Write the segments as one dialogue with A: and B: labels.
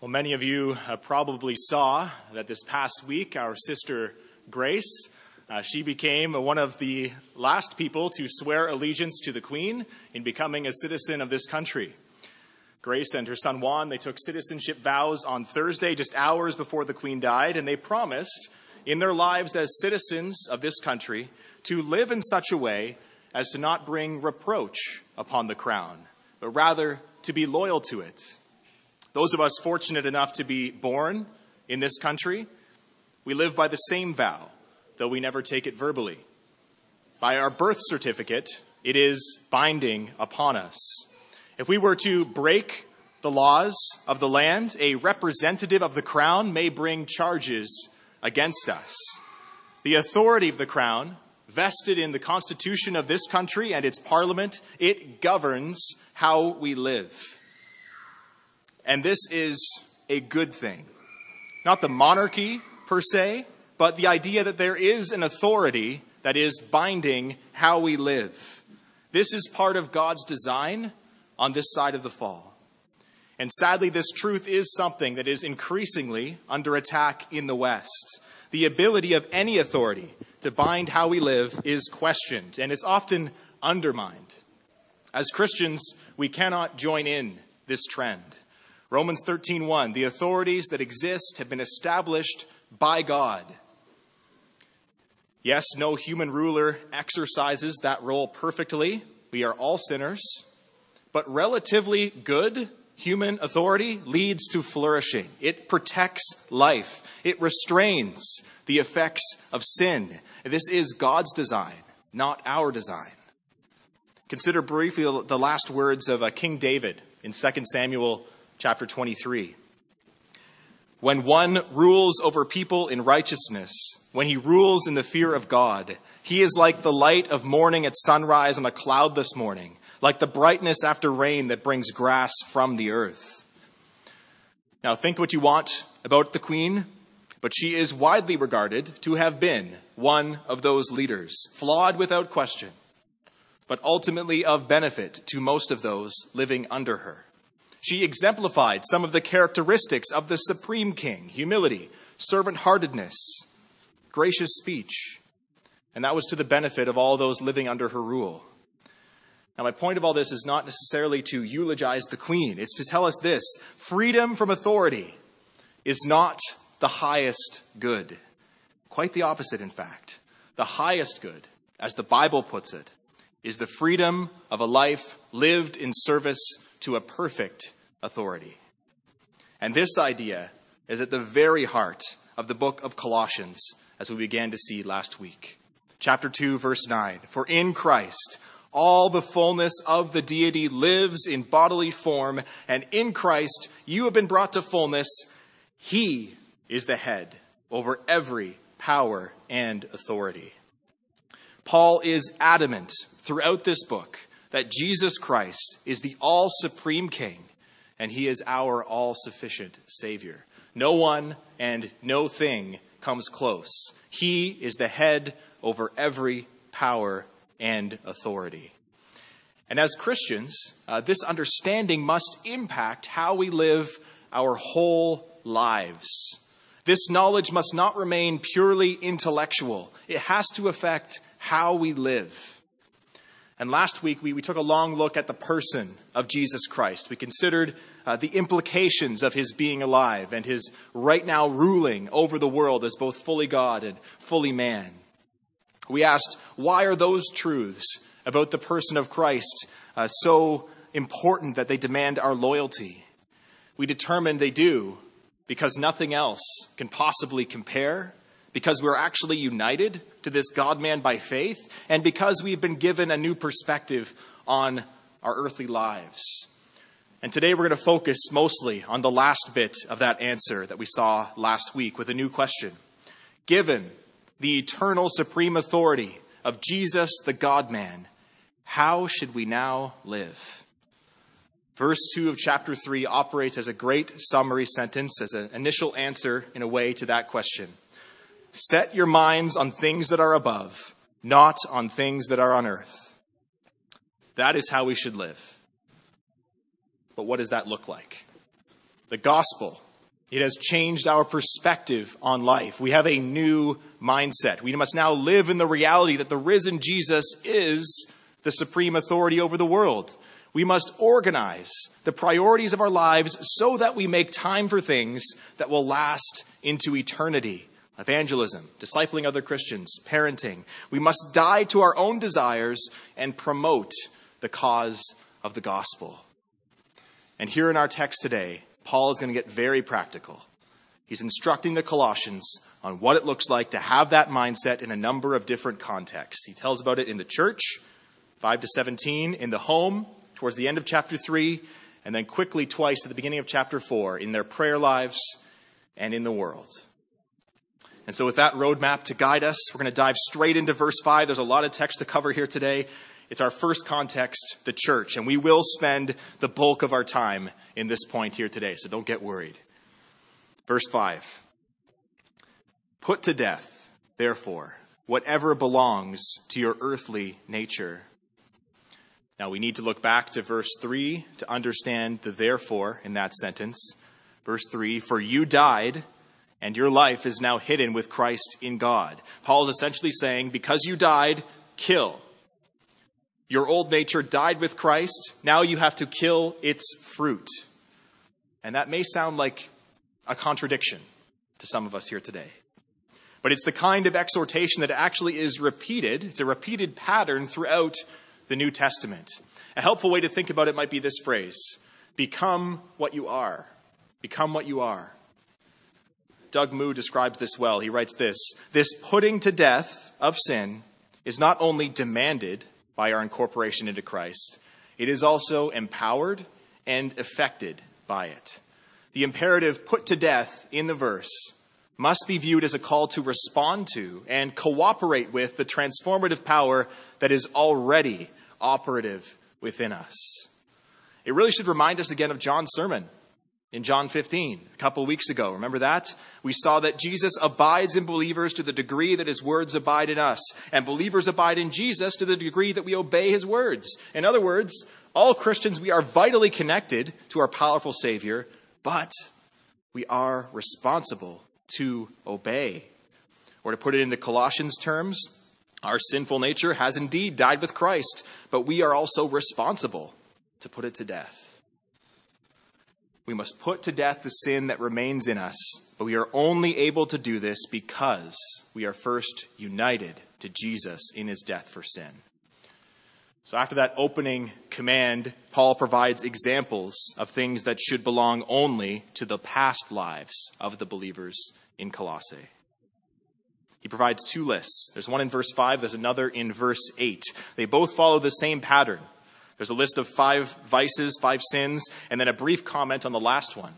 A: Well, many of you uh, probably saw that this past week, our sister Grace, uh, she became one of the last people to swear allegiance to the Queen in becoming a citizen of this country. Grace and her son Juan, they took citizenship vows on Thursday, just hours before the Queen died, and they promised in their lives as citizens of this country to live in such a way as to not bring reproach upon the crown, but rather to be loyal to it those of us fortunate enough to be born in this country, we live by the same vow, though we never take it verbally. By our birth certificate, it is binding upon us. If we were to break the laws of the land, a representative of the crown may bring charges against us. The authority of the crown, vested in the Constitution of this country and its parliament, it governs how we live. And this is a good thing. Not the monarchy per se, but the idea that there is an authority that is binding how we live. This is part of God's design on this side of the fall. And sadly, this truth is something that is increasingly under attack in the West. The ability of any authority to bind how we live is questioned, and it's often undermined. As Christians, we cannot join in this trend. Romans 13:1 The authorities that exist have been established by God. Yes, no human ruler exercises that role perfectly. We are all sinners. But relatively good human authority leads to flourishing. It protects life. It restrains the effects of sin. This is God's design, not our design. Consider briefly the last words of uh, King David in 2 Samuel chapter 23. When one rules over people in righteousness, when he rules in the fear of God, he is like the light of morning at sunrise on a cloudless morning, like the brightness after rain that brings grass from the earth. Now, think what you want about the queen, but she is widely regarded to have been one of those leaders, flawed without question, but ultimately of benefit to most of those living under her. She exemplified some of the characteristics of the Supreme King humility, servant heartedness, gracious speech. And that was to the benefit of all those living under her rule. Now, my point of all this is not necessarily to eulogize the queen, it's to tell us this freedom from authority is not the highest good. Quite the opposite, in fact. The highest good, as the Bible puts it, is the freedom of a life lived in service to a perfect authority. And this idea is at the very heart of the book of Colossians, as we began to see last week. Chapter 2, verse 9 For in Christ, all the fullness of the deity lives in bodily form, and in Christ you have been brought to fullness. He is the head over every power and authority. Paul is adamant throughout this book that Jesus Christ is the all supreme King and he is our all sufficient Savior. No one and no thing comes close. He is the head over every power and authority. And as Christians, uh, this understanding must impact how we live our whole lives. This knowledge must not remain purely intellectual, it has to affect how we live. And last week, we, we took a long look at the person of Jesus Christ. We considered uh, the implications of his being alive and his right now ruling over the world as both fully God and fully man. We asked, why are those truths about the person of Christ uh, so important that they demand our loyalty? We determined they do because nothing else can possibly compare because we're actually united to this God man by faith, and because we've been given a new perspective on our earthly lives. And today we're going to focus mostly on the last bit of that answer that we saw last week with a new question. Given the eternal supreme authority of Jesus, the God man, how should we now live? Verse 2 of chapter 3 operates as a great summary sentence, as an initial answer in a way to that question. Set your minds on things that are above, not on things that are on earth. That is how we should live. But what does that look like? The gospel It has changed our perspective on life. We have a new mindset. We must now live in the reality that the risen Jesus is the supreme authority over the world. We must organize the priorities of our lives so that we make time for things that will last into eternity. Evangelism, discipling other Christians, parenting. We must die to our own desires and promote the cause of the gospel. And here in our text today, Paul is going to get very practical. He's instructing the Colossians on what it looks like to have that mindset in a number of different contexts. He tells about it in the church, 5 to 17, in the home, towards the end of chapter 3, and then quickly twice at the beginning of chapter 4, in their prayer lives and in the world. And so, with that roadmap to guide us, we're going to dive straight into verse 5. There's a lot of text to cover here today. It's our first context, the church, and we will spend the bulk of our time in this point here today, so don't get worried. Verse 5 Put to death, therefore, whatever belongs to your earthly nature. Now we need to look back to verse 3 to understand the therefore in that sentence. Verse 3 For you died, and your life is now hidden with Christ in God. Paul is essentially saying, Because you died, kill. Your old nature died with Christ. Now you have to kill its fruit. And that may sound like a contradiction to some of us here today. But it's the kind of exhortation that actually is repeated. It's a repeated pattern throughout the New Testament. A helpful way to think about it might be this phrase Become what you are. Become what you are. Doug Moo describes this well. He writes this This putting to death of sin is not only demanded, by our incorporation into Christ. It is also empowered and affected by it. The imperative put to death in the verse must be viewed as a call to respond to and cooperate with the transformative power that is already operative within us. It really should remind us again of John's sermon in John 15, a couple weeks ago. Remember that? We saw that Jesus abides in believers to the degree that his words abide in us, and believers abide in Jesus to the degree that we obey his words. In other words, all Christians, we are vitally connected to our powerful Savior, but we are responsible to obey. Or to put it into Colossians terms, our sinful nature has indeed died with Christ, but we are also responsible to put it to death. We must put to death the sin that remains in us, but we are only able to do this because we are first united to Jesus in his death for sin. So, after that opening command, Paul provides examples of things that should belong only to the past lives of the believers in Colossae. He provides two lists. There's one in verse 5, there's another in verse 8. They both follow the same pattern. There's a list of five vices, five sins, and then a brief comment on the last one.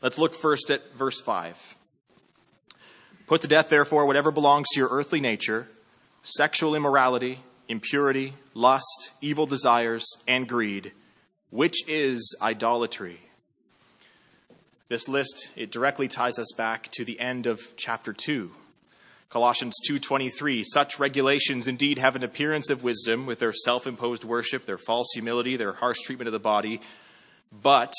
A: Let's look first at verse 5. Put to death, therefore, whatever belongs to your earthly nature sexual immorality, impurity, lust, evil desires, and greed, which is idolatry. This list, it directly ties us back to the end of chapter 2 Colossians 2:23 Such regulations indeed have an appearance of wisdom with their self-imposed worship, their false humility, their harsh treatment of the body, but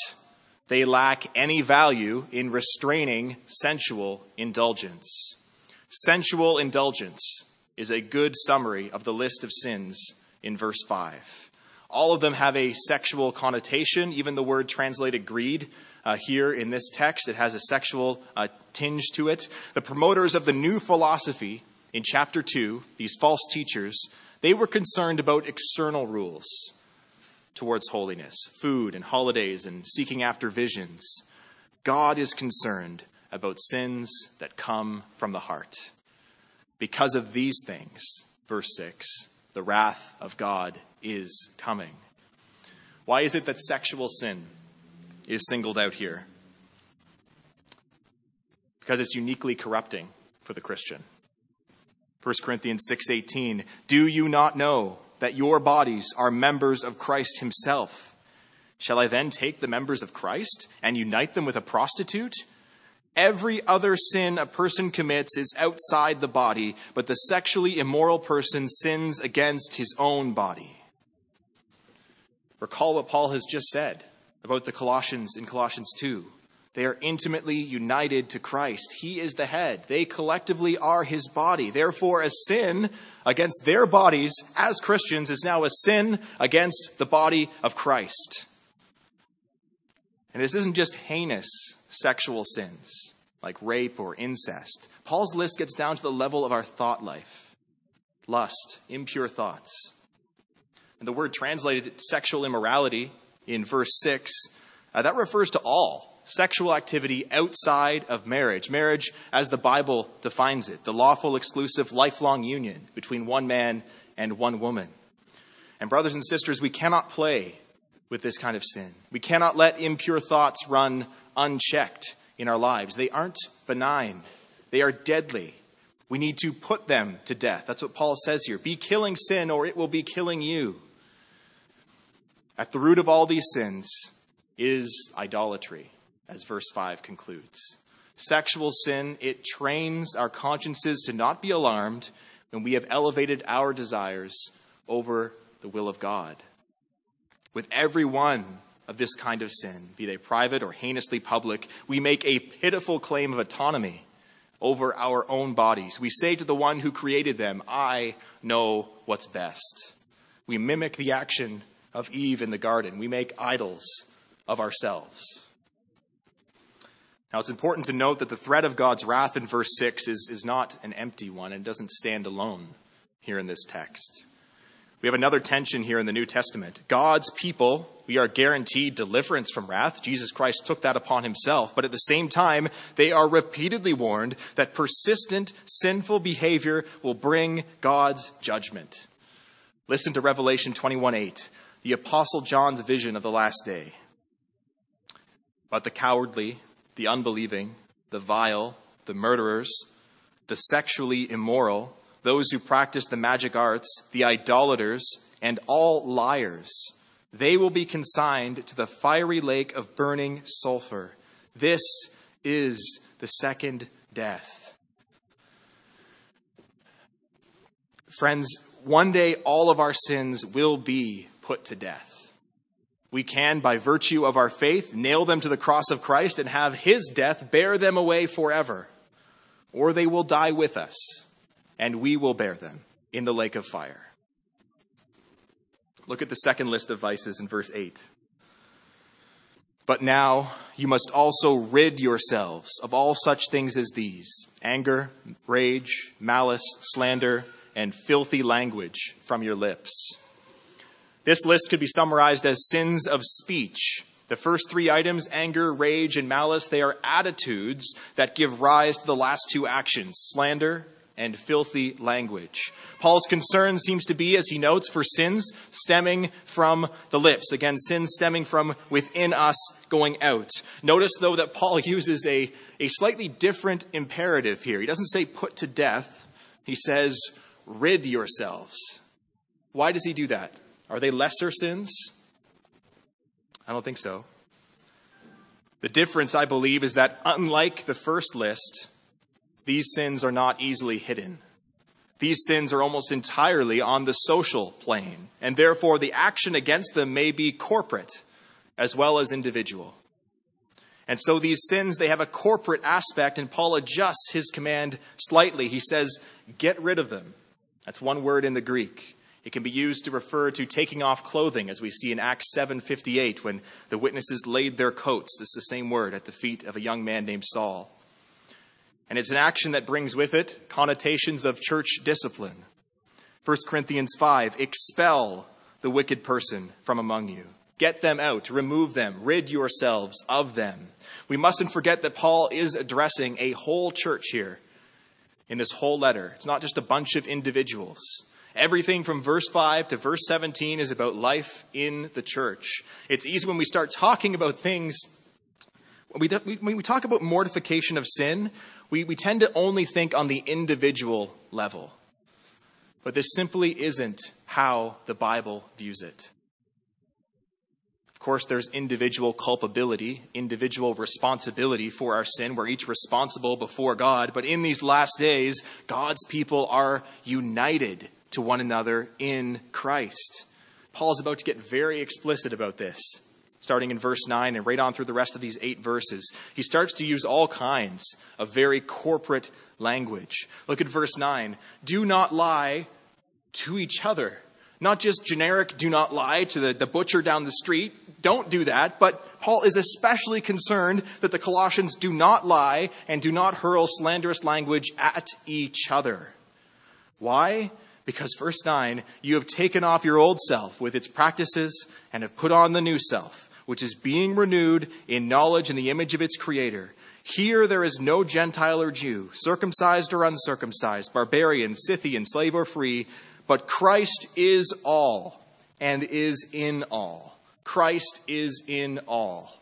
A: they lack any value in restraining sensual indulgence. Sensual indulgence is a good summary of the list of sins in verse 5. All of them have a sexual connotation, even the word translated greed uh, here in this text. It has a sexual uh, tinge to it. The promoters of the new philosophy in chapter 2, these false teachers, they were concerned about external rules towards holiness, food and holidays and seeking after visions. God is concerned about sins that come from the heart. Because of these things, verse 6, the wrath of God is coming. Why is it that sexual sin is singled out here because it's uniquely corrupting for the Christian. 1 Corinthians 6:18 Do you not know that your bodies are members of Christ himself? Shall I then take the members of Christ and unite them with a prostitute? Every other sin a person commits is outside the body, but the sexually immoral person sins against his own body. Recall what Paul has just said about the Colossians in Colossians 2. They are intimately united to Christ. He is the head. They collectively are his body. Therefore, a sin against their bodies as Christians is now a sin against the body of Christ. And this isn't just heinous sexual sins like rape or incest. Paul's list gets down to the level of our thought life lust, impure thoughts. And the word translated sexual immorality in verse 6, uh, that refers to all sexual activity outside of marriage. Marriage, as the Bible defines it, the lawful, exclusive, lifelong union between one man and one woman. And, brothers and sisters, we cannot play with this kind of sin. We cannot let impure thoughts run unchecked in our lives. They aren't benign, they are deadly. We need to put them to death. That's what Paul says here. Be killing sin, or it will be killing you. At the root of all these sins is idolatry as verse 5 concludes. Sexual sin, it trains our consciences to not be alarmed when we have elevated our desires over the will of God. With every one of this kind of sin, be they private or heinously public, we make a pitiful claim of autonomy over our own bodies. We say to the one who created them, I know what's best. We mimic the action of Eve in the garden. We make idols of ourselves. Now, it's important to note that the threat of God's wrath in verse 6 is, is not an empty one and doesn't stand alone here in this text. We have another tension here in the New Testament. God's people, we are guaranteed deliverance from wrath. Jesus Christ took that upon himself. But at the same time, they are repeatedly warned that persistent sinful behavior will bring God's judgment. Listen to Revelation 21 8, the Apostle John's vision of the last day. But the cowardly, the unbelieving, the vile, the murderers, the sexually immoral, those who practice the magic arts, the idolaters, and all liars. They will be consigned to the fiery lake of burning sulfur. This is the second death. Friends, one day all of our sins will be put to death. We can, by virtue of our faith, nail them to the cross of Christ and have his death bear them away forever. Or they will die with us, and we will bear them in the lake of fire. Look at the second list of vices in verse 8. But now you must also rid yourselves of all such things as these anger, rage, malice, slander, and filthy language from your lips. This list could be summarized as sins of speech. The first three items, anger, rage, and malice, they are attitudes that give rise to the last two actions, slander and filthy language. Paul's concern seems to be, as he notes, for sins stemming from the lips. Again, sins stemming from within us going out. Notice, though, that Paul uses a, a slightly different imperative here. He doesn't say put to death, he says rid yourselves. Why does he do that? Are they lesser sins? I don't think so. The difference, I believe, is that unlike the first list, these sins are not easily hidden. These sins are almost entirely on the social plane, and therefore the action against them may be corporate as well as individual. And so these sins, they have a corporate aspect, and Paul adjusts his command slightly. He says, Get rid of them. That's one word in the Greek. It can be used to refer to taking off clothing, as we see in Acts 7:58 when the witnesses laid their coats. This is the same word at the feet of a young man named Saul. And it's an action that brings with it connotations of church discipline. 1 Corinthians 5 expel the wicked person from among you. Get them out, remove them, rid yourselves of them. We mustn't forget that Paul is addressing a whole church here in this whole letter. It's not just a bunch of individuals. Everything from verse 5 to verse 17 is about life in the church. It's easy when we start talking about things, when we, talk about mortification of sin, we, we tend to only think on the individual level. But this simply isn't how the Bible views it. Of course, there's individual culpability, individual responsibility for our sin. We're each responsible before God. But in these last days, God's people are united to one another in Christ. Paul is about to get very explicit about this. starting in verse 9 and right on through the rest of these eight verses, he starts to use all kinds of very corporate language. Look at verse 9. Do not lie to each other. Not just generic, do not lie to the, the butcher down the street. Don't do that. But Paul is especially concerned that the Colossians do not lie and do not hurl slanderous language at each other. Why? Because verse 9, you have taken off your old self with its practices and have put on the new self, which is being renewed in knowledge in the image of its creator. Here there is no Gentile or Jew, circumcised or uncircumcised, barbarian, Scythian, slave or free but Christ is all and is in all. Christ is in all.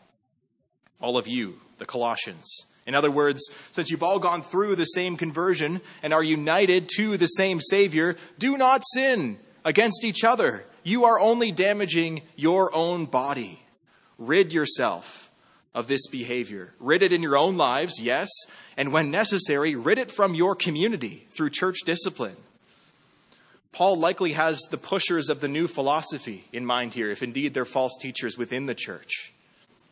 A: All of you, the Colossians. In other words, since you've all gone through the same conversion and are united to the same Savior, do not sin against each other. You are only damaging your own body. Rid yourself of this behavior. Rid it in your own lives, yes, and when necessary, rid it from your community through church discipline. Paul likely has the pushers of the new philosophy in mind here, if indeed they're false teachers within the church.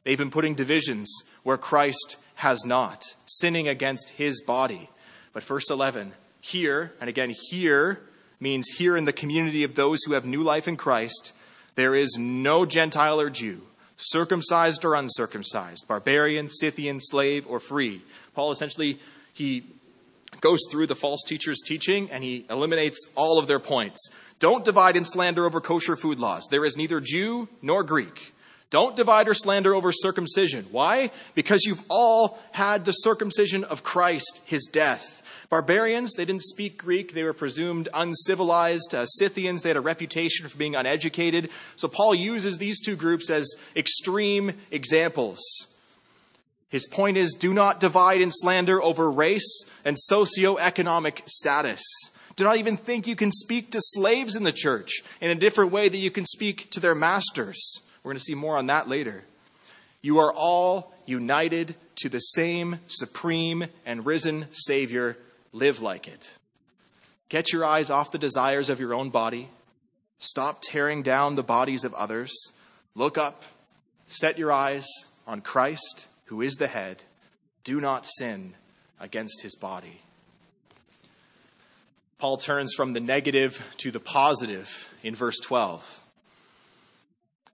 A: They've been putting divisions where Christ has not, sinning against his body. But verse 11, here, and again, here means here in the community of those who have new life in Christ, there is no Gentile or Jew, circumcised or uncircumcised, barbarian, Scythian, slave, or free. Paul essentially, he goes through the false teacher's teaching and he eliminates all of their points. Don't divide and slander over kosher food laws. There is neither Jew nor Greek. Don't divide or slander over circumcision. Why? Because you've all had the circumcision of Christ, his death. Barbarians, they didn't speak Greek. They were presumed uncivilized. Uh, Scythians, they had a reputation for being uneducated. So Paul uses these two groups as extreme examples. His point is do not divide and slander over race and socioeconomic status. Do not even think you can speak to slaves in the church in a different way that you can speak to their masters. We're going to see more on that later. You are all united to the same supreme and risen Savior. Live like it. Get your eyes off the desires of your own body. Stop tearing down the bodies of others. Look up. Set your eyes on Christ who is the head, do not sin against his body. Paul turns from the negative to the positive in verse 12.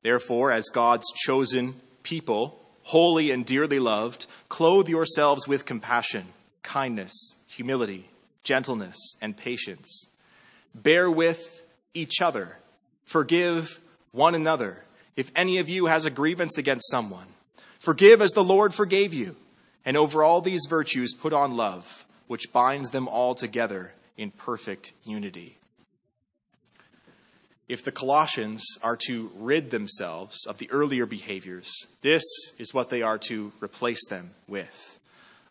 A: Therefore, as God's chosen people, holy and dearly loved, clothe yourselves with compassion, kindness, humility, gentleness, and patience. Bear with each other. Forgive one another if any of you has a grievance against someone. Forgive as the Lord forgave you. And over all these virtues, put on love, which binds them all together in perfect unity. If the Colossians are to rid themselves of the earlier behaviors, this is what they are to replace them with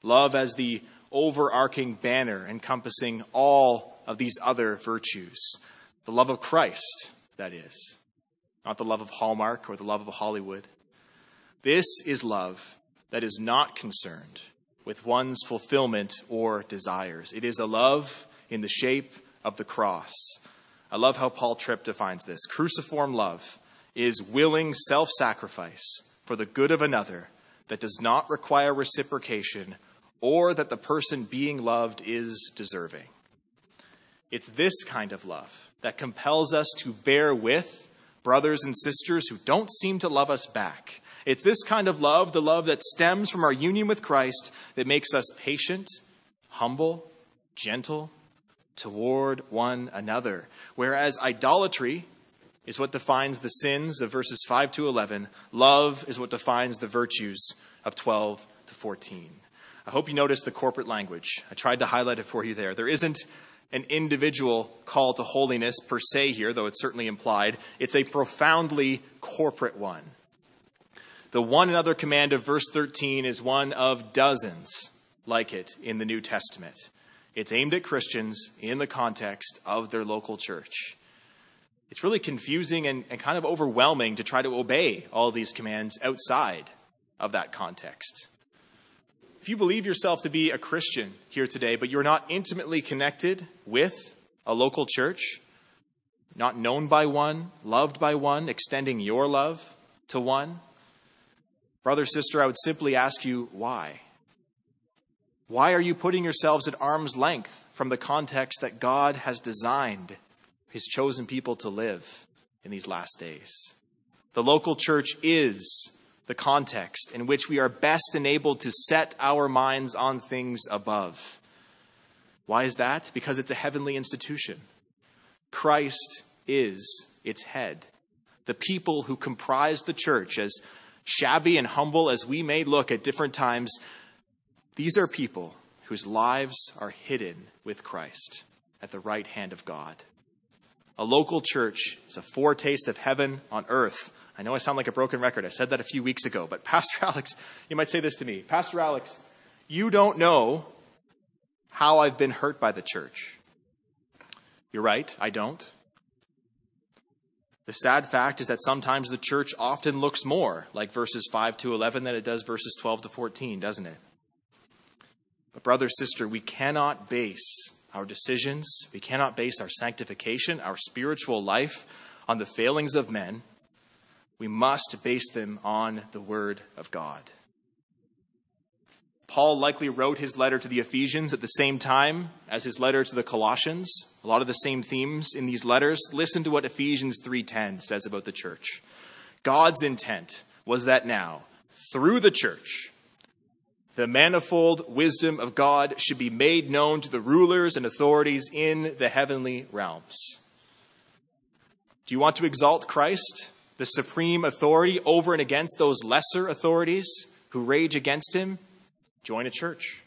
A: love as the overarching banner encompassing all of these other virtues. The love of Christ, that is, not the love of Hallmark or the love of Hollywood. This is love that is not concerned with one's fulfillment or desires. It is a love in the shape of the cross. I love how Paul Tripp defines this. Cruciform love is willing self sacrifice for the good of another that does not require reciprocation or that the person being loved is deserving. It's this kind of love that compels us to bear with brothers and sisters who don't seem to love us back it's this kind of love, the love that stems from our union with Christ, that makes us patient, humble, gentle toward one another. Whereas idolatry is what defines the sins of verses 5 to 11, love is what defines the virtues of 12 to 14. I hope you noticed the corporate language. I tried to highlight it for you there. There isn't an individual call to holiness per se here, though it's certainly implied. It's a profoundly corporate one. The one another command of verse 13 is one of dozens like it in the New Testament. It's aimed at Christians in the context of their local church. It's really confusing and, and kind of overwhelming to try to obey all these commands outside of that context. If you believe yourself to be a Christian here today, but you're not intimately connected with a local church, not known by one, loved by one, extending your love to one, Brother, sister, I would simply ask you why? Why are you putting yourselves at arm's length from the context that God has designed his chosen people to live in these last days? The local church is the context in which we are best enabled to set our minds on things above. Why is that? Because it's a heavenly institution. Christ is its head. The people who comprise the church, as shabby and humble as we may look at different times, these are people whose lives are hidden with Christ at the right hand of God. A local church is a foretaste of heaven on earth. I know I sound like a broken record. I said that a few weeks ago, but Pastor Alex, you might say this to me Pastor Alex, you don't know how I've been hurt by the church. You're right, I don't. The sad fact is that sometimes the church often looks more like verses 5 to 11 than it does verses 12 to 14, doesn't it? But, brother, sister, we cannot base our decisions, we cannot base our sanctification, our spiritual life on the failings of men. We must base them on the Word of God. Paul likely wrote his letter to the Ephesians at the same time as his letter to the Colossians. A lot of the same themes in these letters. Listen to what Ephesians 3:10 says about the church. God's intent was that now, through the church, the manifold wisdom of God should be made known to the rulers and authorities in the heavenly realms. Do you want to exalt Christ, the supreme authority, over and against those lesser authorities who rage against him? Join a church,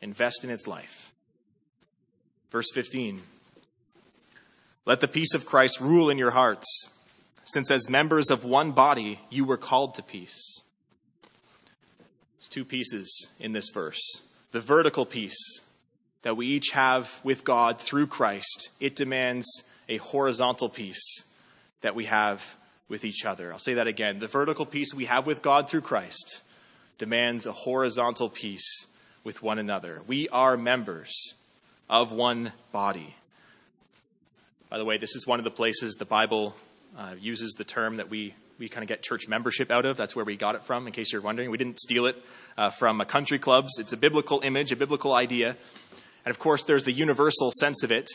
A: invest in its life. Verse 15 Let the peace of Christ rule in your hearts, since as members of one body you were called to peace. There's two pieces in this verse. The vertical peace that we each have with God through Christ, it demands a horizontal peace that we have with each other. I'll say that again. The vertical peace we have with God through Christ demands a horizontal peace with one another. We are members of one body. By the way, this is one of the places the Bible uh, uses the term that we, we kind of get church membership out of. That's where we got it from, in case you're wondering. We didn't steal it uh, from country clubs. It's a biblical image, a biblical idea. And of course, there's the universal sense of it.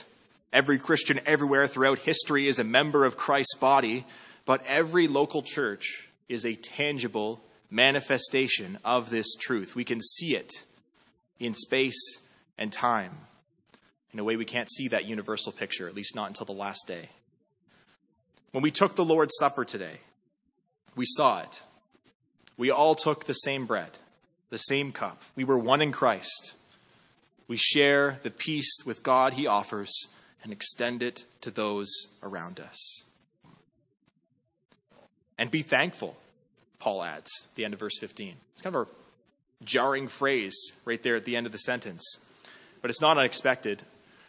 A: Every Christian everywhere throughout history is a member of Christ's body, but every local church is a tangible manifestation of this truth. We can see it in space and time in a way we can't see that universal picture, at least not until the last day. When we took the Lord's Supper today, we saw it. We all took the same bread, the same cup. We were one in Christ. We share the peace with God He offers and extend it to those around us. And be thankful Paul adds the end of verse 15. It's kind of a jarring phrase right there at the end of the sentence, but it's not unexpected.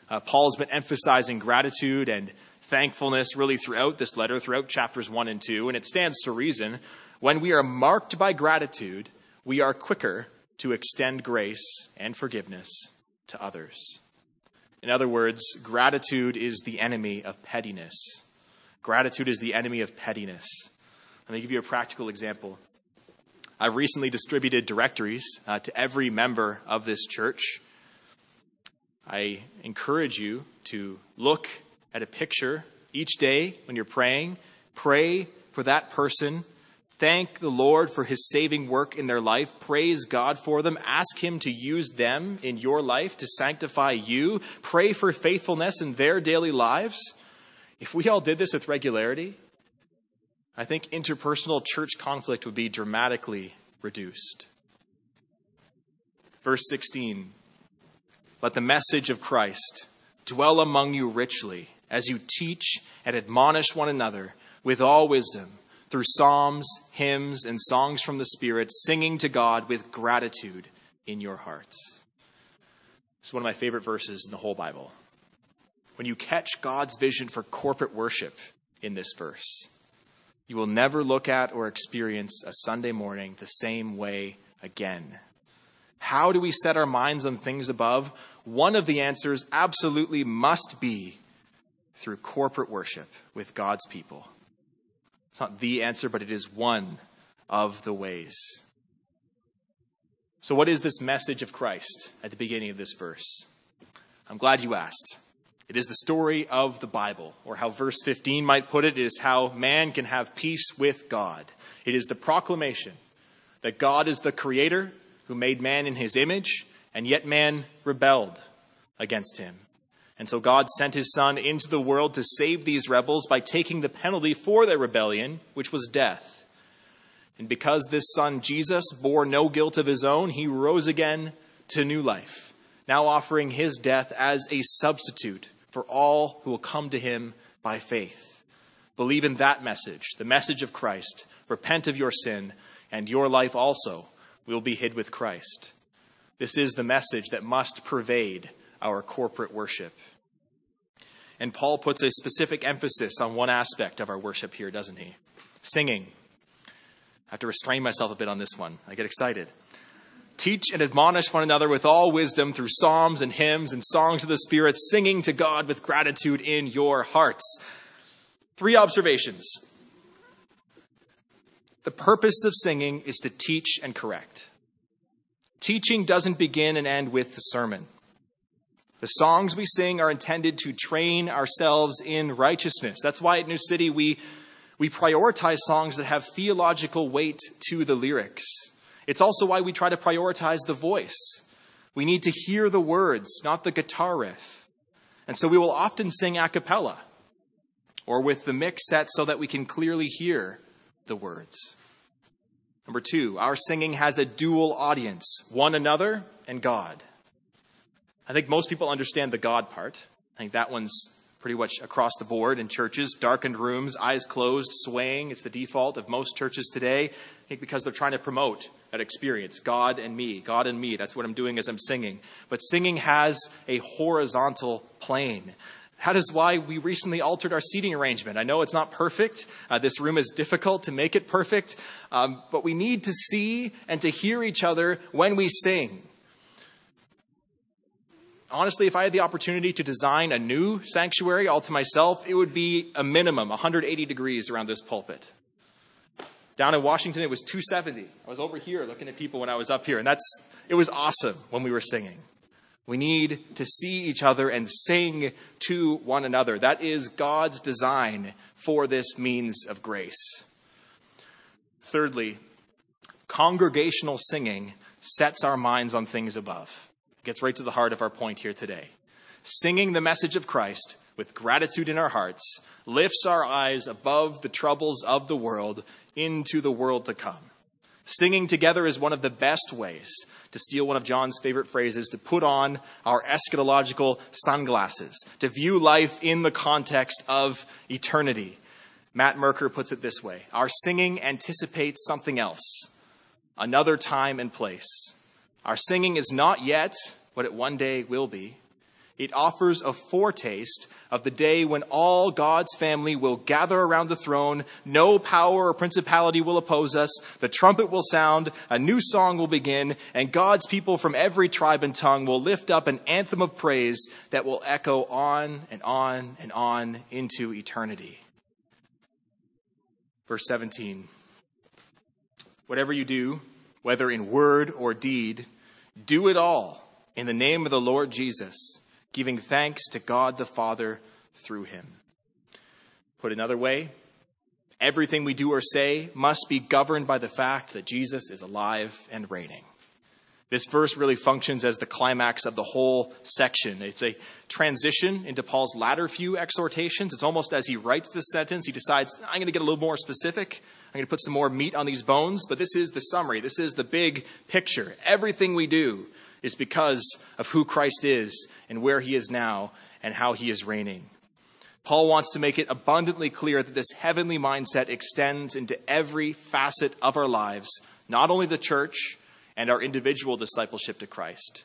A: Uh, Paul's been emphasizing gratitude and thankfulness really throughout this letter, throughout chapters 1 and 2, and it stands to reason. When we are marked by gratitude, we are quicker to extend grace and forgiveness to others. In other words, gratitude is the enemy of pettiness. Gratitude is the enemy of pettiness. Let me give you a practical example. I've recently distributed directories uh, to every member of this church. I encourage you to look at a picture each day when you're praying. Pray for that person. Thank the Lord for his saving work in their life. Praise God for them. Ask him to use them in your life to sanctify you. Pray for faithfulness in their daily lives. If we all did this with regularity, I think interpersonal church conflict would be dramatically reduced. Verse 16 Let the message of Christ dwell among you richly as you teach and admonish one another with all wisdom through psalms, hymns, and songs from the Spirit, singing to God with gratitude in your hearts. It's one of my favorite verses in the whole Bible. When you catch God's vision for corporate worship in this verse, you will never look at or experience a Sunday morning the same way again. How do we set our minds on things above? One of the answers absolutely must be through corporate worship with God's people. It's not the answer, but it is one of the ways. So, what is this message of Christ at the beginning of this verse? I'm glad you asked. It is the story of the Bible, or how verse 15 might put it, it is how man can have peace with God. It is the proclamation that God is the creator who made man in his image, and yet man rebelled against him. And so God sent his son into the world to save these rebels by taking the penalty for their rebellion, which was death. And because this son, Jesus, bore no guilt of his own, he rose again to new life, now offering his death as a substitute for all who will come to him by faith. Believe in that message, the message of Christ. Repent of your sin, and your life also will be hid with Christ. This is the message that must pervade our corporate worship. And Paul puts a specific emphasis on one aspect of our worship here, doesn't he? Singing. I have to restrain myself a bit on this one. I get excited. Teach and admonish one another with all wisdom through psalms and hymns and songs of the Spirit, singing to God with gratitude in your hearts. Three observations. The purpose of singing is to teach and correct. Teaching doesn't begin and end with the sermon. The songs we sing are intended to train ourselves in righteousness. That's why at New City we we prioritize songs that have theological weight to the lyrics. It's also why we try to prioritize the voice. We need to hear the words, not the guitar riff. And so we will often sing a cappella or with the mix set so that we can clearly hear the words. Number two, our singing has a dual audience one another and God. I think most people understand the God part. I think that one's pretty much across the board in churches. Darkened rooms, eyes closed, swaying. It's the default of most churches today. I think because they're trying to promote that experience God and me, God and me. That's what I'm doing as I'm singing. But singing has a horizontal plane. That is why we recently altered our seating arrangement. I know it's not perfect. Uh, this room is difficult to make it perfect. Um, but we need to see and to hear each other when we sing honestly, if I had the opportunity to design a new sanctuary all to myself, it would be a minimum 180 degrees around this pulpit. Down in Washington, it was 270. I was over here looking at people when I was up here, and that's it was awesome when we were singing. We need to see each other and sing to one another. That is God's design for this means of grace. Thirdly, congregational singing sets our minds on things above gets right to the heart of our point here today. Singing the message of Christ with gratitude in our hearts lifts our eyes above the troubles of the world into the world to come. Singing together is one of the best ways, to steal one of John's favorite phrases, to put on our eschatological sunglasses, to view life in the context of eternity. Matt Merker puts it this way Our singing anticipates something else, another time and place. Our singing is not yet what it one day will be. It offers a foretaste of the day when all God's family will gather around the throne. No power or principality will oppose us. The trumpet will sound. A new song will begin. And God's people from every tribe and tongue will lift up an anthem of praise that will echo on and on and on into eternity. Verse 17 Whatever you do, whether in word or deed, do it all in the name of the Lord Jesus, giving thanks to God the Father through him. Put another way, everything we do or say must be governed by the fact that Jesus is alive and reigning. This verse really functions as the climax of the whole section. It's a transition into Paul's latter few exhortations. It's almost as he writes this sentence, he decides, I'm going to get a little more specific. I'm going to put some more meat on these bones, but this is the summary. This is the big picture. Everything we do is because of who Christ is and where he is now and how he is reigning. Paul wants to make it abundantly clear that this heavenly mindset extends into every facet of our lives, not only the church and our individual discipleship to Christ.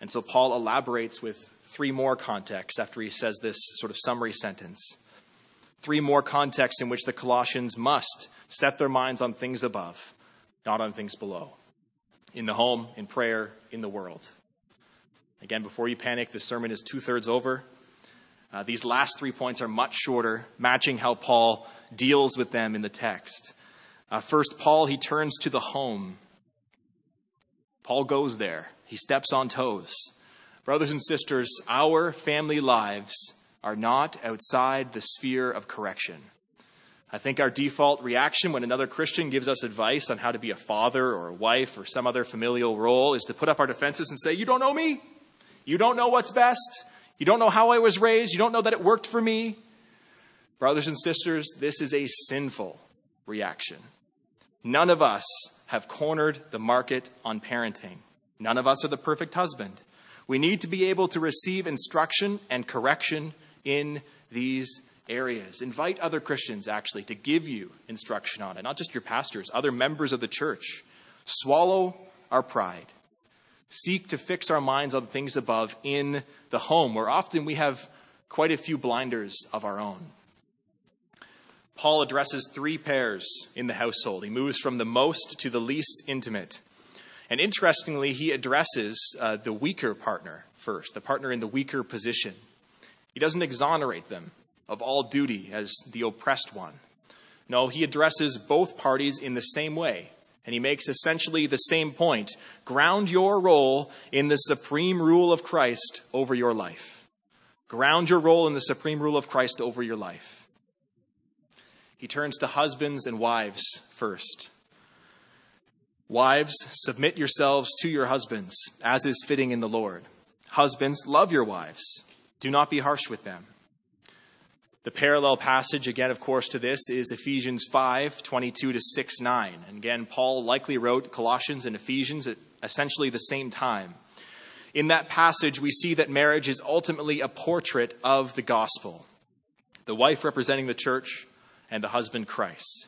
A: And so Paul elaborates with three more contexts after he says this sort of summary sentence. Three more contexts in which the Colossians must set their minds on things above, not on things below. In the home, in prayer, in the world. Again, before you panic, this sermon is two thirds over. Uh, these last three points are much shorter, matching how Paul deals with them in the text. Uh, first, Paul, he turns to the home. Paul goes there, he steps on toes. Brothers and sisters, our family lives are not outside the sphere of correction. I think our default reaction when another Christian gives us advice on how to be a father or a wife or some other familial role is to put up our defenses and say, You don't know me. You don't know what's best. You don't know how I was raised. You don't know that it worked for me. Brothers and sisters, this is a sinful reaction. None of us have cornered the market on parenting. None of us are the perfect husband. We need to be able to receive instruction and correction in these areas. Invite other Christians, actually, to give you instruction on it, not just your pastors, other members of the church. Swallow our pride. Seek to fix our minds on things above in the home, where often we have quite a few blinders of our own. Paul addresses three pairs in the household. He moves from the most to the least intimate. And interestingly, he addresses uh, the weaker partner first, the partner in the weaker position. He doesn't exonerate them of all duty as the oppressed one. No, he addresses both parties in the same way. And he makes essentially the same point ground your role in the supreme rule of Christ over your life. Ground your role in the supreme rule of Christ over your life. He turns to husbands and wives first. Wives, submit yourselves to your husbands, as is fitting in the Lord. Husbands, love your wives. Do not be harsh with them. The parallel passage, again, of course, to this is Ephesians 5 22 to 6 9. And again, Paul likely wrote Colossians and Ephesians at essentially the same time. In that passage, we see that marriage is ultimately a portrait of the gospel the wife representing the church, and the husband Christ.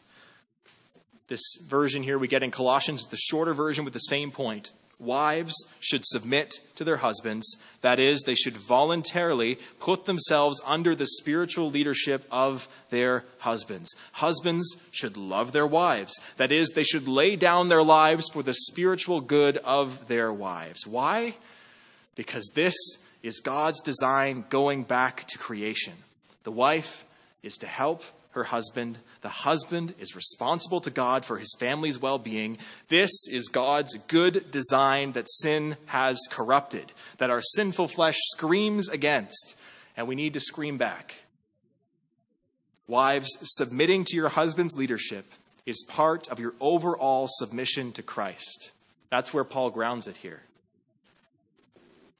A: This version here we get in Colossians, is the shorter version with the same point. Wives should submit to their husbands. That is, they should voluntarily put themselves under the spiritual leadership of their husbands. Husbands should love their wives. That is, they should lay down their lives for the spiritual good of their wives. Why? Because this is God's design going back to creation. The wife is to help her husband. The husband is responsible to God for his family's well being. This is God's good design that sin has corrupted, that our sinful flesh screams against, and we need to scream back. Wives, submitting to your husband's leadership is part of your overall submission to Christ. That's where Paul grounds it here.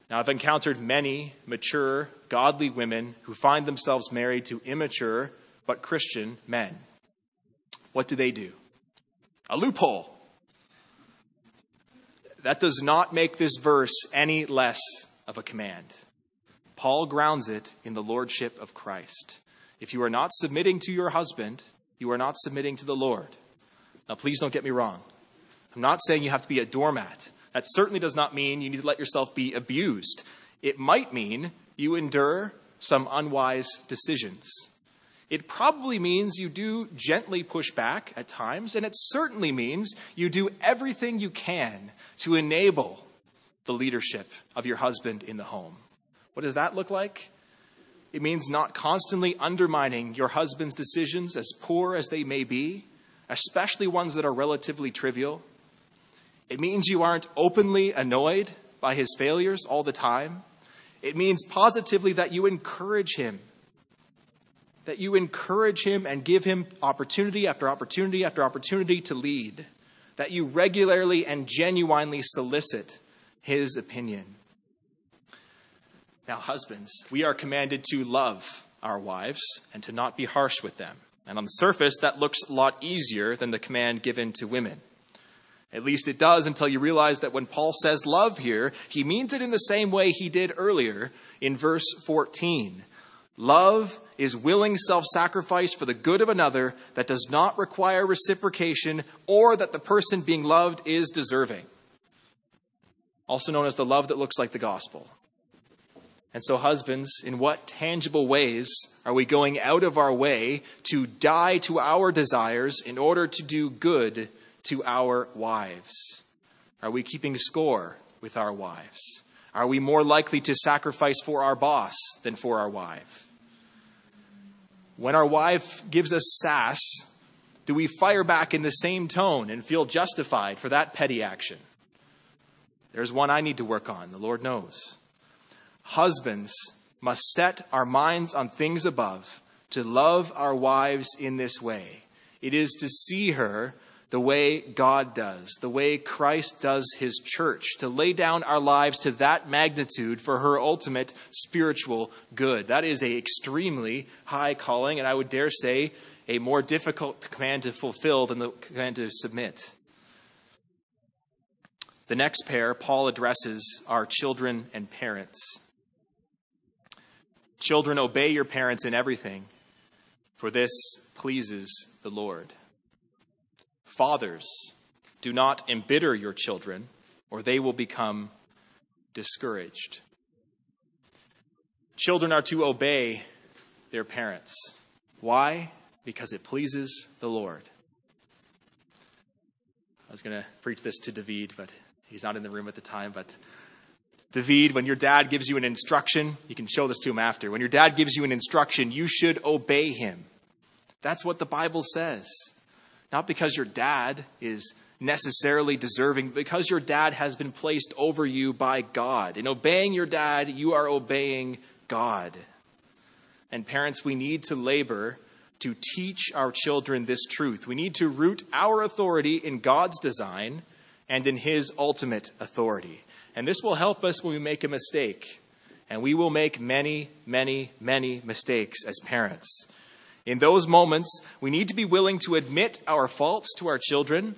A: Now, I've encountered many mature, godly women who find themselves married to immature, but Christian men. What do they do? A loophole. That does not make this verse any less of a command. Paul grounds it in the lordship of Christ. If you are not submitting to your husband, you are not submitting to the Lord. Now, please don't get me wrong. I'm not saying you have to be a doormat. That certainly does not mean you need to let yourself be abused. It might mean you endure some unwise decisions. It probably means you do gently push back at times, and it certainly means you do everything you can to enable the leadership of your husband in the home. What does that look like? It means not constantly undermining your husband's decisions, as poor as they may be, especially ones that are relatively trivial. It means you aren't openly annoyed by his failures all the time. It means positively that you encourage him that you encourage him and give him opportunity after opportunity after opportunity to lead, that you regularly and genuinely solicit his opinion. Now, husbands, we are commanded to love our wives and to not be harsh with them. And on the surface, that looks a lot easier than the command given to women. At least it does until you realize that when Paul says love here, he means it in the same way he did earlier in verse 14. Love is willing self sacrifice for the good of another that does not require reciprocation or that the person being loved is deserving. Also known as the love that looks like the gospel. And so, husbands, in what tangible ways are we going out of our way to die to our desires in order to do good to our wives? Are we keeping score with our wives? Are we more likely to sacrifice for our boss than for our wife? When our wife gives us sass, do we fire back in the same tone and feel justified for that petty action? There's one I need to work on, the Lord knows. Husbands must set our minds on things above, to love our wives in this way. It is to see her the way God does, the way Christ does his church, to lay down our lives to that magnitude for her ultimate spiritual good. That is a extremely high calling, and I would dare say a more difficult command to fulfill than the command to submit. The next pair, Paul addresses our children and parents. Children, obey your parents in everything, for this pleases the Lord. Fathers, do not embitter your children, or they will become discouraged. Children are to obey their parents. Why? Because it pleases the Lord. I was going to preach this to David, but he's not in the room at the time. But David, when your dad gives you an instruction, you can show this to him after. When your dad gives you an instruction, you should obey him. That's what the Bible says. Not because your dad is necessarily deserving, because your dad has been placed over you by God. In obeying your dad, you are obeying God. And parents, we need to labor to teach our children this truth. We need to root our authority in God's design and in His ultimate authority. And this will help us when we make a mistake. And we will make many, many, many mistakes as parents. In those moments, we need to be willing to admit our faults to our children,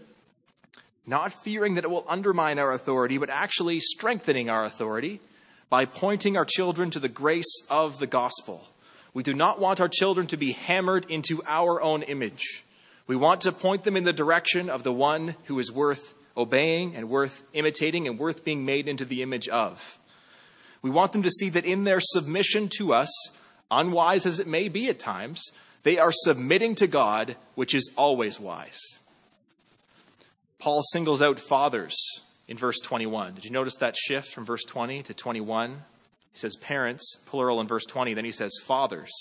A: not fearing that it will undermine our authority, but actually strengthening our authority by pointing our children to the grace of the gospel. We do not want our children to be hammered into our own image. We want to point them in the direction of the one who is worth obeying and worth imitating and worth being made into the image of. We want them to see that in their submission to us, unwise as it may be at times, they are submitting to God, which is always wise. Paul singles out fathers in verse 21. Did you notice that shift from verse 20 to 21? He says parents, plural in verse 20. Then he says fathers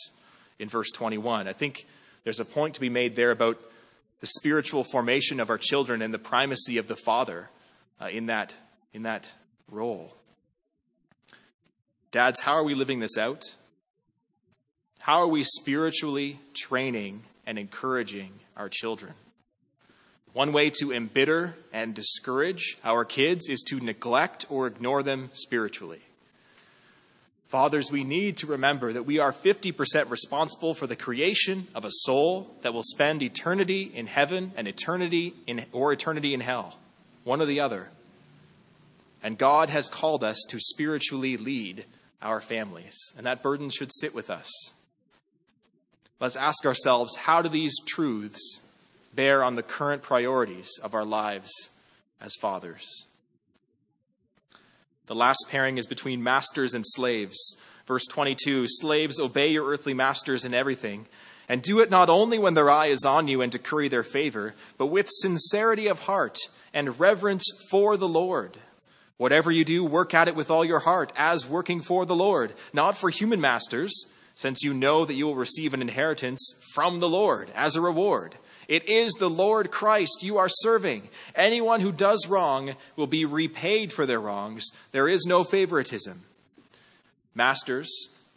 A: in verse 21. I think there's a point to be made there about the spiritual formation of our children and the primacy of the father uh, in, that, in that role. Dads, how are we living this out? How are we spiritually training and encouraging our children? One way to embitter and discourage our kids is to neglect or ignore them spiritually. Fathers, we need to remember that we are 50% responsible for the creation of a soul that will spend eternity in heaven and eternity in, or eternity in hell, one or the other. And God has called us to spiritually lead our families, and that burden should sit with us. Let's ask ourselves how do these truths bear on the current priorities of our lives as fathers? The last pairing is between masters and slaves. Verse 22 Slaves, obey your earthly masters in everything, and do it not only when their eye is on you and to curry their favor, but with sincerity of heart and reverence for the Lord. Whatever you do, work at it with all your heart, as working for the Lord, not for human masters since you know that you will receive an inheritance from the Lord as a reward. It is the Lord Christ you are serving. Anyone who does wrong will be repaid for their wrongs. There is no favoritism. Masters,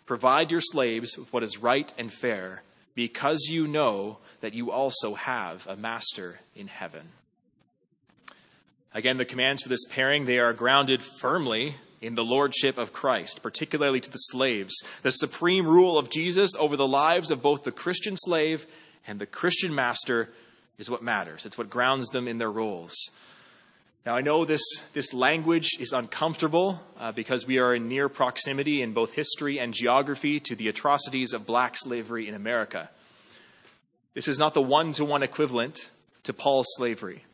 A: provide your slaves with what is right and fair, because you know that you also have a master in heaven. Again, the commands for this pairing, they are grounded firmly in the lordship of Christ, particularly to the slaves. The supreme rule of Jesus over the lives of both the Christian slave and the Christian master is what matters. It's what grounds them in their roles. Now, I know this, this language is uncomfortable uh, because we are in near proximity in both history and geography to the atrocities of black slavery in America. This is not the one to one equivalent to Paul's slavery.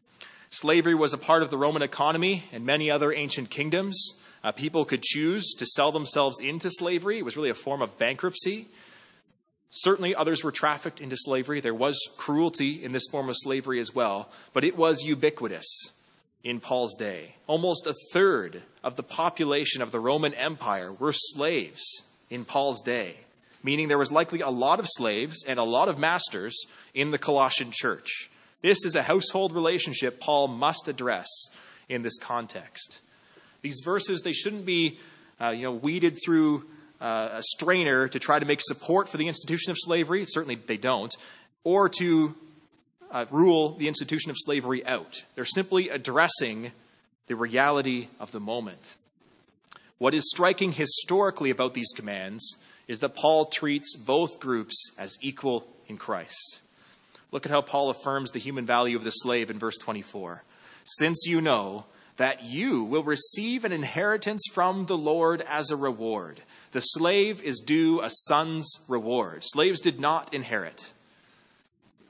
A: Slavery was a part of the Roman economy and many other ancient kingdoms. Uh, people could choose to sell themselves into slavery. It was really a form of bankruptcy. Certainly, others were trafficked into slavery. There was cruelty in this form of slavery as well, but it was ubiquitous in Paul's day. Almost a third of the population of the Roman Empire were slaves in Paul's day, meaning there was likely a lot of slaves and a lot of masters in the Colossian church. This is a household relationship Paul must address in this context. These verses, they shouldn't be, uh, you know, weeded through uh, a strainer to try to make support for the institution of slavery. Certainly they don't. Or to uh, rule the institution of slavery out. They're simply addressing the reality of the moment. What is striking historically about these commands is that Paul treats both groups as equal in Christ. Look at how Paul affirms the human value of the slave in verse 24. Since you know that you will receive an inheritance from the Lord as a reward, the slave is due a son's reward. Slaves did not inherit,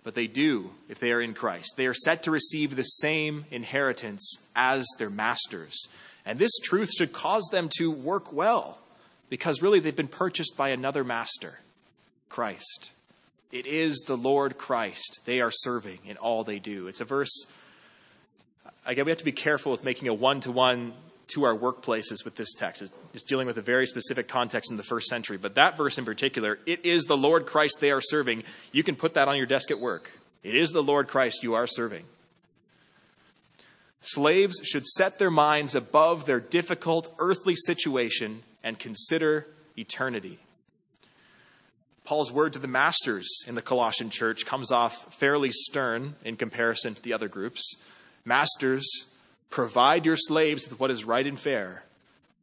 A: but they do if they are in Christ. They are set to receive the same inheritance as their masters. And this truth should cause them to work well because really they've been purchased by another master, Christ. It is the Lord Christ they are serving in all they do. It's a verse, again, we have to be careful with making a one to one to our workplaces with this text. It's dealing with a very specific context in the first century. But that verse in particular, it is the Lord Christ they are serving. You can put that on your desk at work. It is the Lord Christ you are serving. Slaves should set their minds above their difficult earthly situation and consider eternity. Paul's word to the masters in the Colossian church comes off fairly stern in comparison to the other groups. Masters, provide your slaves with what is right and fair,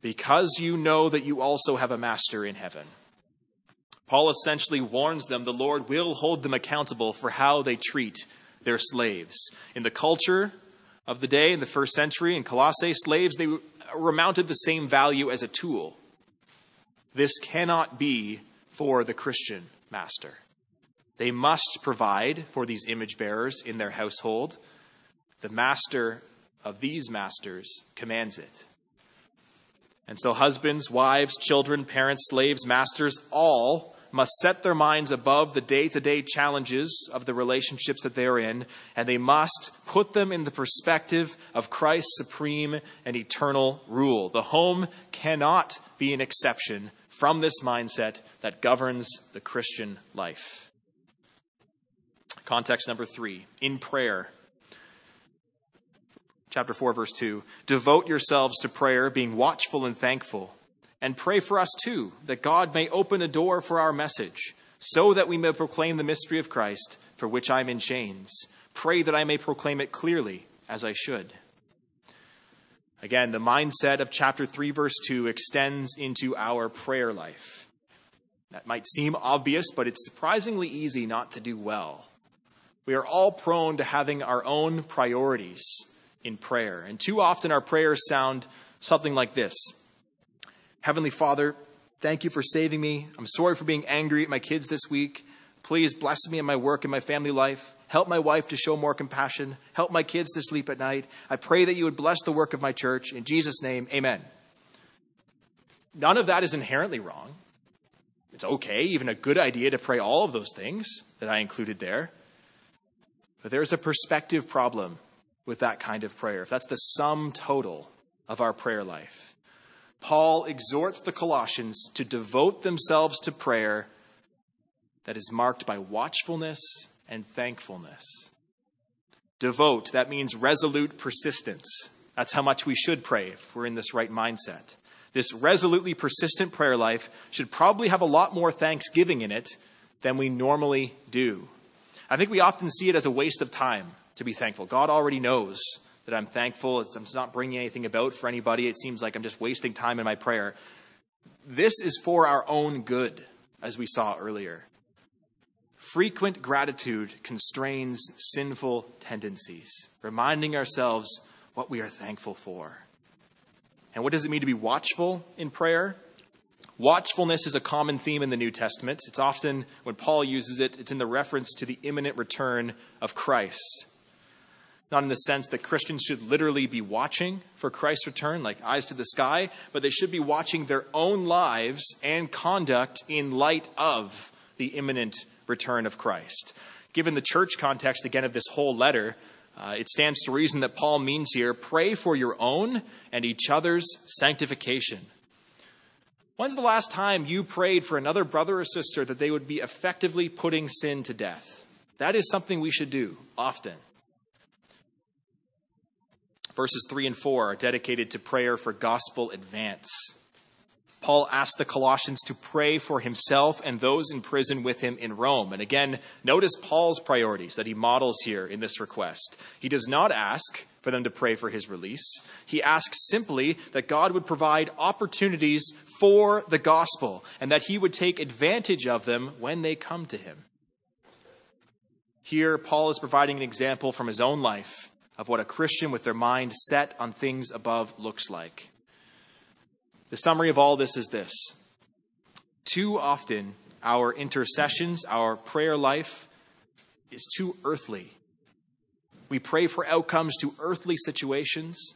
A: because you know that you also have a master in heaven. Paul essentially warns them the Lord will hold them accountable for how they treat their slaves. In the culture of the day, in the first century, in Colossae, slaves, they were mounted the same value as a tool. This cannot be for the Christian master. They must provide for these image bearers in their household. The master of these masters commands it. And so, husbands, wives, children, parents, slaves, masters, all must set their minds above the day to day challenges of the relationships that they are in, and they must put them in the perspective of Christ's supreme and eternal rule. The home cannot be an exception from this mindset that governs the Christian life. Context number three in prayer. Chapter 4, verse 2 Devote yourselves to prayer, being watchful and thankful. And pray for us too, that God may open a door for our message, so that we may proclaim the mystery of Christ, for which I am in chains. Pray that I may proclaim it clearly, as I should. Again, the mindset of chapter 3, verse 2 extends into our prayer life. That might seem obvious, but it's surprisingly easy not to do well. We are all prone to having our own priorities in prayer. And too often our prayers sound something like this Heavenly Father, thank you for saving me. I'm sorry for being angry at my kids this week. Please bless me in my work and my family life. Help my wife to show more compassion. Help my kids to sleep at night. I pray that you would bless the work of my church. In Jesus' name, amen. None of that is inherently wrong. It's okay, even a good idea to pray all of those things that I included there. But there's a perspective problem with that kind of prayer. If that's the sum total of our prayer life, Paul exhorts the Colossians to devote themselves to prayer that is marked by watchfulness and thankfulness. Devote, that means resolute persistence. That's how much we should pray if we're in this right mindset. This resolutely persistent prayer life should probably have a lot more thanksgiving in it than we normally do. I think we often see it as a waste of time to be thankful. God already knows that I'm thankful. It's, I'm not bringing anything about for anybody. It seems like I'm just wasting time in my prayer. This is for our own good, as we saw earlier. Frequent gratitude constrains sinful tendencies, reminding ourselves what we are thankful for. And what does it mean to be watchful in prayer? Watchfulness is a common theme in the New Testament. It's often, when Paul uses it, it's in the reference to the imminent return of Christ. Not in the sense that Christians should literally be watching for Christ's return, like eyes to the sky, but they should be watching their own lives and conduct in light of the imminent return of Christ. Given the church context, again, of this whole letter, uh, it stands to reason that Paul means here pray for your own and each other's sanctification. When's the last time you prayed for another brother or sister that they would be effectively putting sin to death? That is something we should do often. Verses 3 and 4 are dedicated to prayer for gospel advance. Paul asked the Colossians to pray for himself and those in prison with him in Rome. And again, notice Paul's priorities that he models here in this request. He does not ask for them to pray for his release. He asks simply that God would provide opportunities for the gospel and that he would take advantage of them when they come to him. Here, Paul is providing an example from his own life of what a Christian with their mind set on things above looks like. The summary of all this is this Too often, our intercessions, our prayer life is too earthly. We pray for outcomes to earthly situations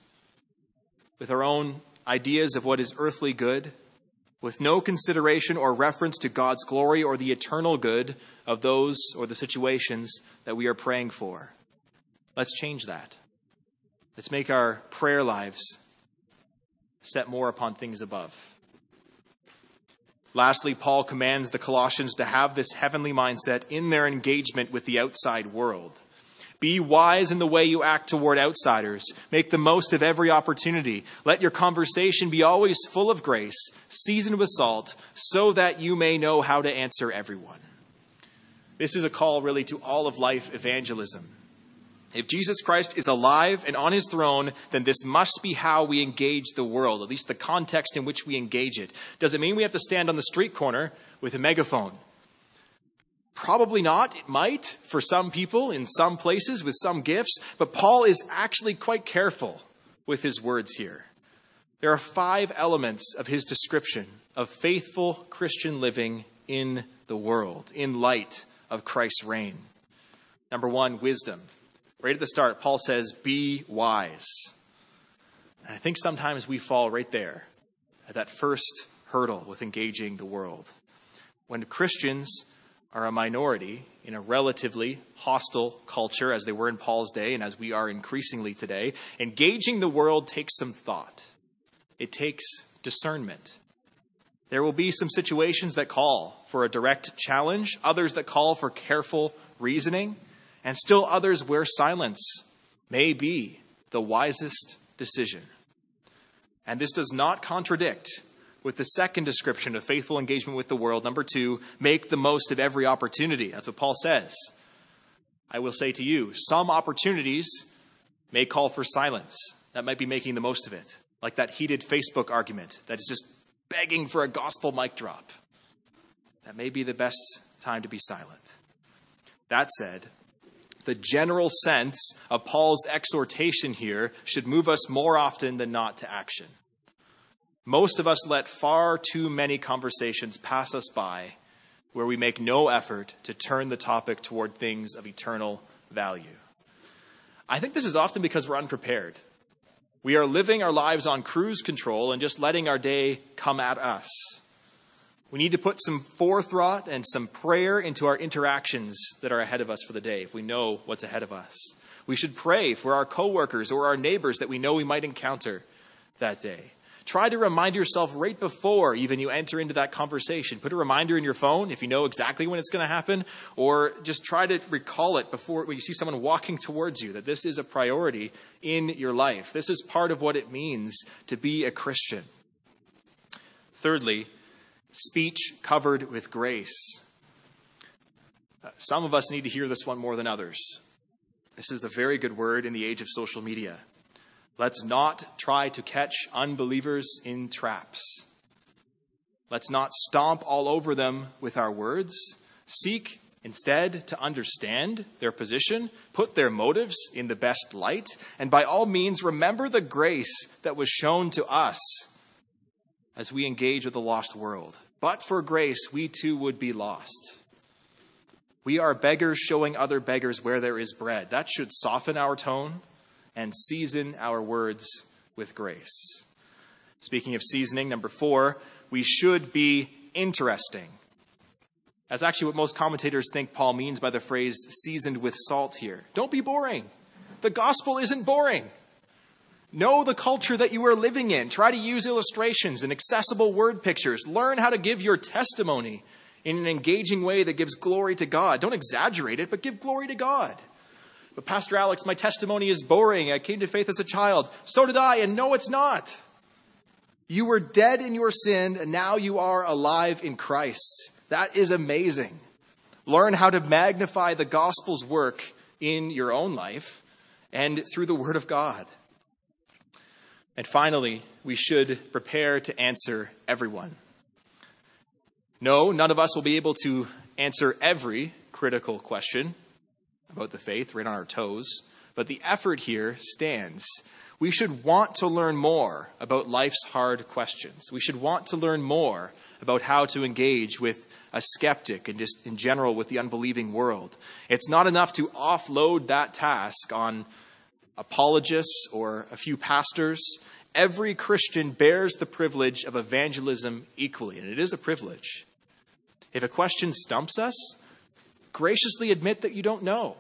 A: with our own ideas of what is earthly good, with no consideration or reference to God's glory or the eternal good of those or the situations that we are praying for. Let's change that. Let's make our prayer lives set more upon things above. Lastly, Paul commands the Colossians to have this heavenly mindset in their engagement with the outside world. Be wise in the way you act toward outsiders. Make the most of every opportunity. Let your conversation be always full of grace, seasoned with salt, so that you may know how to answer everyone. This is a call, really, to all of life evangelism. If Jesus Christ is alive and on his throne, then this must be how we engage the world, at least the context in which we engage it. Does it mean we have to stand on the street corner with a megaphone? Probably not. It might for some people in some places with some gifts, but Paul is actually quite careful with his words here. There are five elements of his description of faithful Christian living in the world, in light of Christ's reign. Number one, wisdom. Right at the start, Paul says, Be wise. And I think sometimes we fall right there at that first hurdle with engaging the world. When Christians are a minority in a relatively hostile culture, as they were in Paul's day and as we are increasingly today, engaging the world takes some thought. It takes discernment. There will be some situations that call for a direct challenge, others that call for careful reasoning and still others where silence may be the wisest decision. And this does not contradict with the second description of faithful engagement with the world. Number two, make the most of every opportunity. That's what Paul says. I will say to you, some opportunities may call for silence. That might be making the most of it, like that heated Facebook argument that is just begging for a gospel mic drop. That may be the best time to be silent. That said, the general sense of Paul's exhortation here should move us more often than not to action. Most of us let far too many conversations pass us by where we make no effort to turn the topic toward things of eternal value. I think this is often because we're unprepared. We are living our lives on cruise control and just letting our day come at us. We need to put some forethought and some prayer into our interactions that are ahead of us for the day if we know what's ahead of us. We should pray for our coworkers or our neighbors that we know we might encounter that day. Try to remind yourself right before even you enter into that conversation. Put a reminder in your phone if you know exactly when it's going to happen, or just try to recall it before when you see someone walking towards you that this is a priority in your life. This is part of what it means to be a Christian. Thirdly, speech covered with grace. Uh, some of us need to hear this one more than others. This is a very good word in the age of social media. Let's not try to catch unbelievers in traps. Let's not stomp all over them with our words. Seek instead to understand their position, put their motives in the best light, and by all means remember the grace that was shown to us as we engage with the lost world. But for grace, we too would be lost. We are beggars showing other beggars where there is bread. That should soften our tone and season our words with grace. Speaking of seasoning, number four, we should be interesting. That's actually what most commentators think Paul means by the phrase seasoned with salt here. Don't be boring. The gospel isn't boring. Know the culture that you are living in. Try to use illustrations and accessible word pictures. Learn how to give your testimony in an engaging way that gives glory to God. Don't exaggerate it, but give glory to God. But Pastor Alex, my testimony is boring. I came to faith as a child. So did I, and no, it's not. You were dead in your sin, and now you are alive in Christ. That is amazing. Learn how to magnify the gospel's work in your own life and through the Word of God. And finally, we should prepare to answer everyone. No, none of us will be able to answer every critical question about the faith right on our toes, but the effort here stands. We should want to learn more about life's hard questions. We should want to learn more about how to engage with a skeptic and just in general with the unbelieving world. It's not enough to offload that task on apologists or a few pastors. Every Christian bears the privilege of evangelism equally, and it is a privilege. If a question stumps us, graciously admit that you don't know,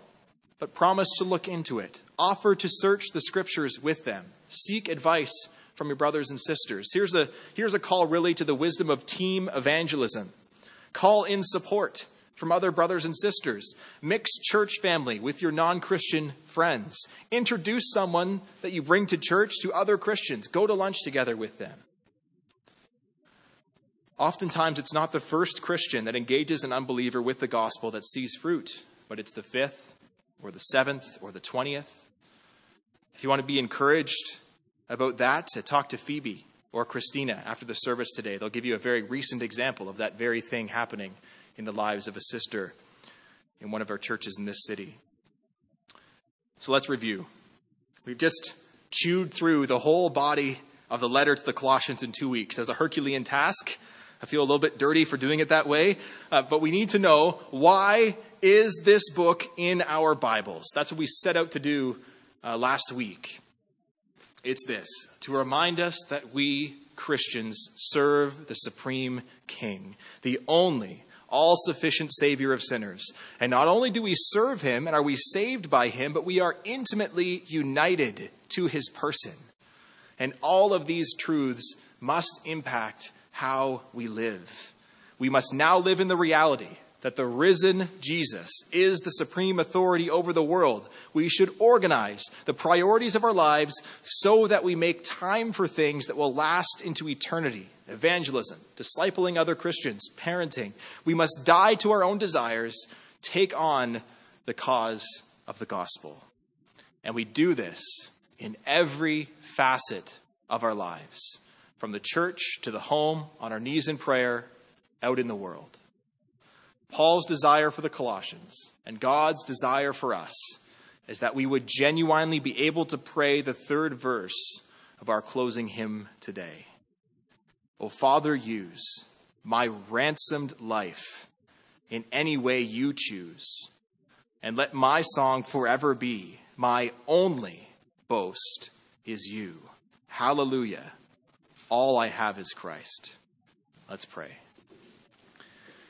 A: but promise to look into it. Offer to search the scriptures with them. Seek advice from your brothers and sisters. Here's a, here's a call really to the wisdom of team evangelism. Call in support from other brothers and sisters. Mix church family with your non Christian friends. Introduce someone that you bring to church to other Christians. Go to lunch together with them. Oftentimes, it's not the first Christian that engages an unbeliever with the gospel that sees fruit, but it's the fifth, or the seventh, or the twentieth. If you want to be encouraged about that, uh, talk to Phoebe or Christina after the service today. They'll give you a very recent example of that very thing happening in the lives of a sister in one of our churches in this city. So let's review. We've just chewed through the whole body of the letter to the Colossians in two weeks as a Herculean task. I feel a little bit dirty for doing it that way, uh, but we need to know why is this book in our Bibles? That's what we set out to do uh, last week. It's this to remind us that we Christians serve the supreme King, the only all sufficient Savior of sinners. And not only do we serve Him and are we saved by Him, but we are intimately united to His person. And all of these truths must impact how we live. We must now live in the reality that the risen Jesus is the supreme authority over the world. We should organize the priorities of our lives so that we make time for things that will last into eternity evangelism, discipling other Christians, parenting. We must die to our own desires, take on the cause of the gospel. And we do this in every facet of our lives from the church to the home, on our knees in prayer, out in the world. Paul's desire for the Colossians and God's desire for us is that we would genuinely be able to pray the third verse of our closing hymn today. O Father, use my ransomed life in any way you choose, and let my song forever be my only boast is you. Hallelujah. All I have is Christ. Let's pray.